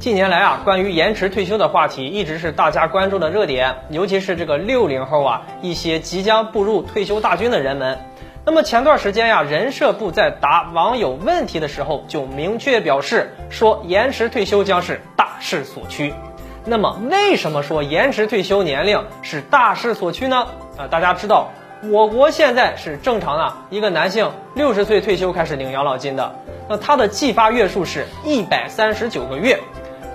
近年来啊，关于延迟退休的话题一直是大家关注的热点，尤其是这个六零后啊，一些即将步入退休大军的人们。那么前段时间呀，人社部在答网友问题的时候就明确表示说，延迟退休将是大势所趋。那么为什么说延迟退休年龄是大势所趋呢？啊，大家知道，我国现在是正常的一个男性六十岁退休开始领养老金的，那他的计发月数是一百三十九个月。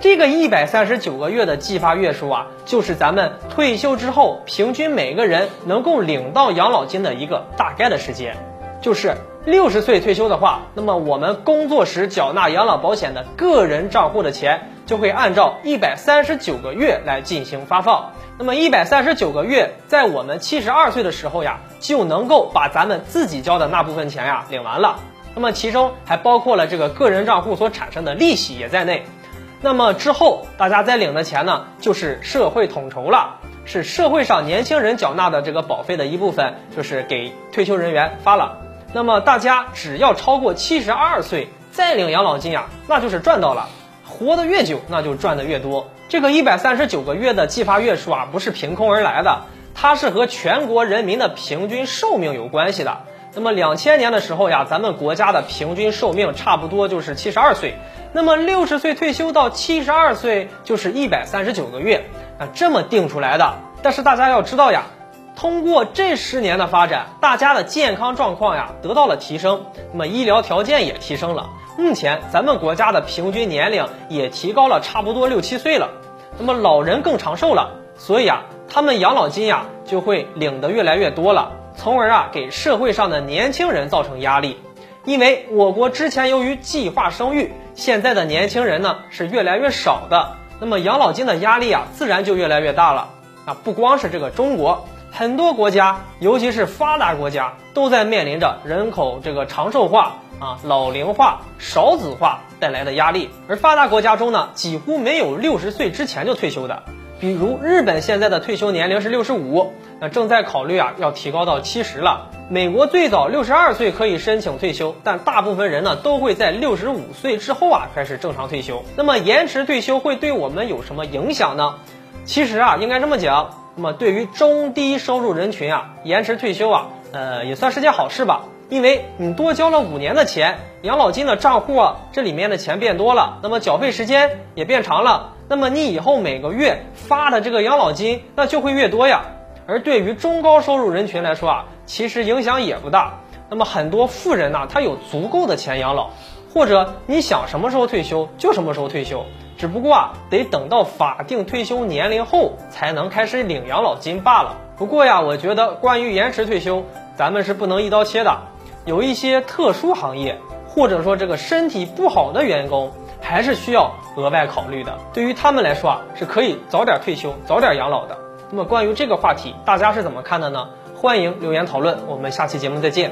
这个一百三十九个月的计发月数啊，就是咱们退休之后平均每个人能够领到养老金的一个大概的时间。就是六十岁退休的话，那么我们工作时缴纳养老保险的个人账户的钱，就会按照一百三十九个月来进行发放。那么一百三十九个月，在我们七十二岁的时候呀，就能够把咱们自己交的那部分钱呀领完了。那么其中还包括了这个个人账户所产生的利息也在内。那么之后，大家再领的钱呢，就是社会统筹了，是社会上年轻人缴纳的这个保费的一部分，就是给退休人员发了。那么大家只要超过七十二岁再领养老金呀，那就是赚到了，活得越久，那就赚得越多。这个一百三十九个月的计发月数啊，不是凭空而来的，它是和全国人民的平均寿命有关系的。那么两千年的时候呀，咱们国家的平均寿命差不多就是七十二岁。那么六十岁退休到七十二岁就是一百三十九个月啊，这么定出来的。但是大家要知道呀，通过这十年的发展，大家的健康状况呀得到了提升，那么医疗条件也提升了。目前咱们国家的平均年龄也提高了差不多六七岁了，那么老人更长寿了，所以啊，他们养老金呀就会领得越来越多了。从而啊，给社会上的年轻人造成压力，因为我国之前由于计划生育，现在的年轻人呢是越来越少的，那么养老金的压力啊，自然就越来越大了啊！不光是这个中国，很多国家，尤其是发达国家，都在面临着人口这个长寿化啊、老龄化、少子化带来的压力，而发达国家中呢，几乎没有六十岁之前就退休的。比如日本现在的退休年龄是六十五，那正在考虑啊要提高到七十了。美国最早六十二岁可以申请退休，但大部分人呢都会在六十五岁之后啊开始正常退休。那么延迟退休会对我们有什么影响呢？其实啊应该这么讲，那么对于中低收入人群啊，延迟退休啊，呃也算是件好事吧。因为你多交了五年的钱，养老金的账户啊这里面的钱变多了，那么缴费时间也变长了。那么你以后每个月发的这个养老金那就会越多呀，而对于中高收入人群来说啊，其实影响也不大。那么很多富人呢，他有足够的钱养老，或者你想什么时候退休就什么时候退休，只不过啊，得等到法定退休年龄后才能开始领养老金罢了。不过呀，我觉得关于延迟退休，咱们是不能一刀切的，有一些特殊行业，或者说这个身体不好的员工。还是需要额外考虑的。对于他们来说啊，是可以早点退休、早点养老的。那么关于这个话题，大家是怎么看的呢？欢迎留言讨论。我们下期节目再见。